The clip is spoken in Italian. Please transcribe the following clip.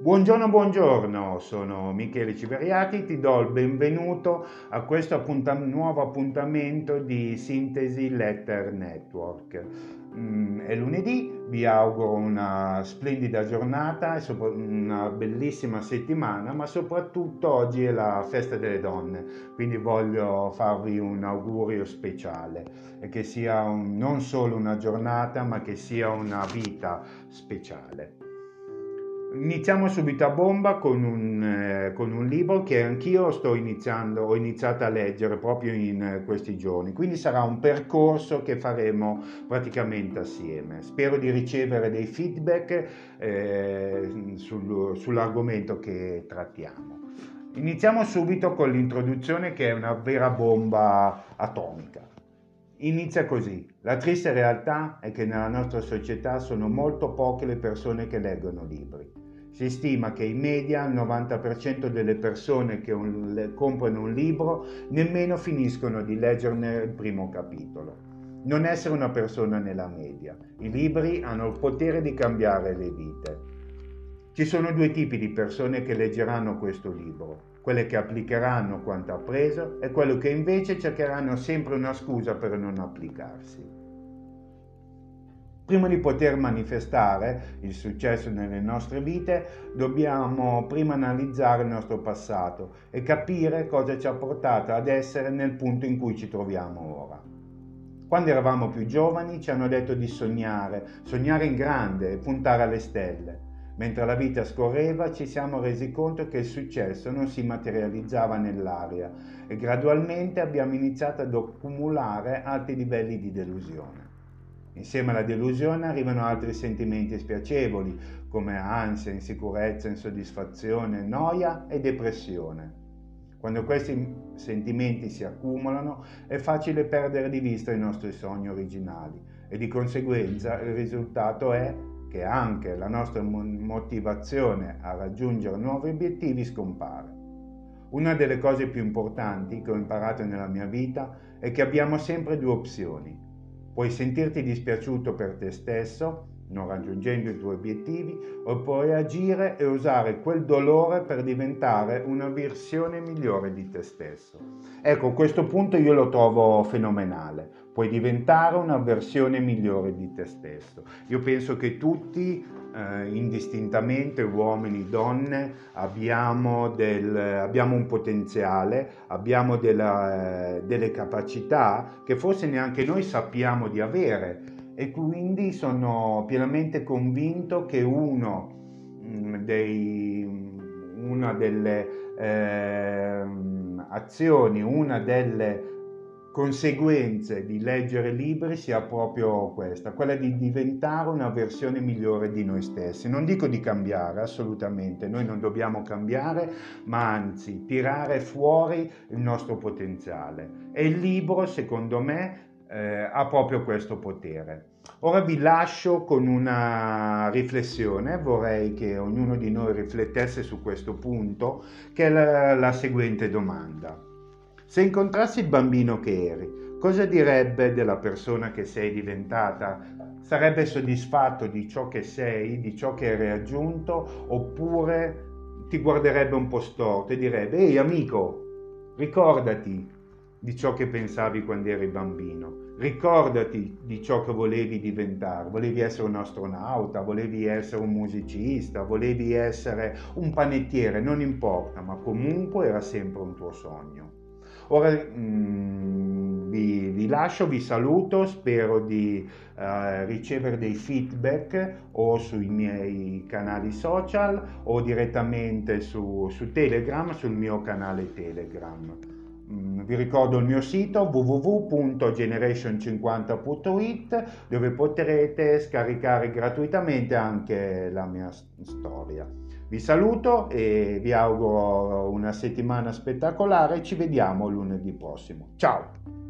Buongiorno, buongiorno, sono Michele Civeriati, ti do il benvenuto a questo appuntam- nuovo appuntamento di Sintesi Letter Network. Mm, è lunedì, vi auguro una splendida giornata una bellissima settimana, ma soprattutto oggi è la festa delle donne, quindi voglio farvi un augurio speciale e che sia un- non solo una giornata, ma che sia una vita speciale. Iniziamo subito a bomba con un, eh, con un, libro che anch'io sto iniziando, ho iniziato a leggere proprio in eh, questi giorni, quindi sarà un percorso che faremo praticamente assieme. Spero di ricevere dei feedback eh, sul, sull'argomento che trattiamo. Iniziamo subito con l'introduzione che è una vera bomba atomica. Inizia così. La triste realtà è che nella nostra società sono molto poche le persone che leggono libri. Si stima che in media il 90% delle persone che un, comprano un libro nemmeno finiscono di leggerne il primo capitolo. Non essere una persona nella media. I libri hanno il potere di cambiare le vite. Ci sono due tipi di persone che leggeranno questo libro, quelle che applicheranno quanto appreso e quelle che invece cercheranno sempre una scusa per non applicarsi. Prima di poter manifestare il successo nelle nostre vite, dobbiamo prima analizzare il nostro passato e capire cosa ci ha portato ad essere nel punto in cui ci troviamo ora. Quando eravamo più giovani ci hanno detto di sognare, sognare in grande e puntare alle stelle. Mentre la vita scorreva ci siamo resi conto che il successo non si materializzava nell'aria e gradualmente abbiamo iniziato ad accumulare alti livelli di delusione. Insieme alla delusione arrivano altri sentimenti spiacevoli come ansia, insicurezza, insoddisfazione, noia e depressione. Quando questi sentimenti si accumulano è facile perdere di vista i nostri sogni originali e di conseguenza il risultato è che anche la nostra motivazione a raggiungere nuovi obiettivi scompare. Una delle cose più importanti che ho imparato nella mia vita è che abbiamo sempre due opzioni Puoi sentirti dispiaciuto per te stesso, non raggiungendo i tuoi obiettivi, o puoi agire e usare quel dolore per diventare una versione migliore di te stesso. Ecco, questo punto io lo trovo fenomenale puoi diventare una versione migliore di te stesso. Io penso che tutti, eh, indistintamente, uomini, donne, abbiamo, del, abbiamo un potenziale, abbiamo della, eh, delle capacità che forse neanche noi sappiamo di avere e quindi sono pienamente convinto che uno mh, dei una delle eh, azioni, una delle conseguenze di leggere libri sia proprio questa, quella di diventare una versione migliore di noi stessi. Non dico di cambiare, assolutamente, noi non dobbiamo cambiare, ma anzi tirare fuori il nostro potenziale. E il libro, secondo me, eh, ha proprio questo potere. Ora vi lascio con una riflessione, vorrei che ognuno di noi riflettesse su questo punto, che è la, la seguente domanda. Se incontrassi il bambino che eri, cosa direbbe della persona che sei diventata? Sarebbe soddisfatto di ciò che sei, di ciò che hai raggiunto, oppure ti guarderebbe un po' storto e direbbe, ehi amico, ricordati di ciò che pensavi quando eri bambino, ricordati di ciò che volevi diventare, volevi essere un astronauta, volevi essere un musicista, volevi essere un panettiere, non importa, ma comunque era sempre un tuo sogno. Ora mm, vi, vi, lascio, vi saluto, spero di uh, ricevere dei feedback o sui miei canali social o direttamente su, su Telegram, sul mio canale Telegram. Mm, vi ricordo il mio sito www.generation50.it dove potrete scaricare gratuitamente anche la mia storia. Vi saluto e vi auguro una settimana spettacolare. Ci vediamo lunedì prossimo. Ciao!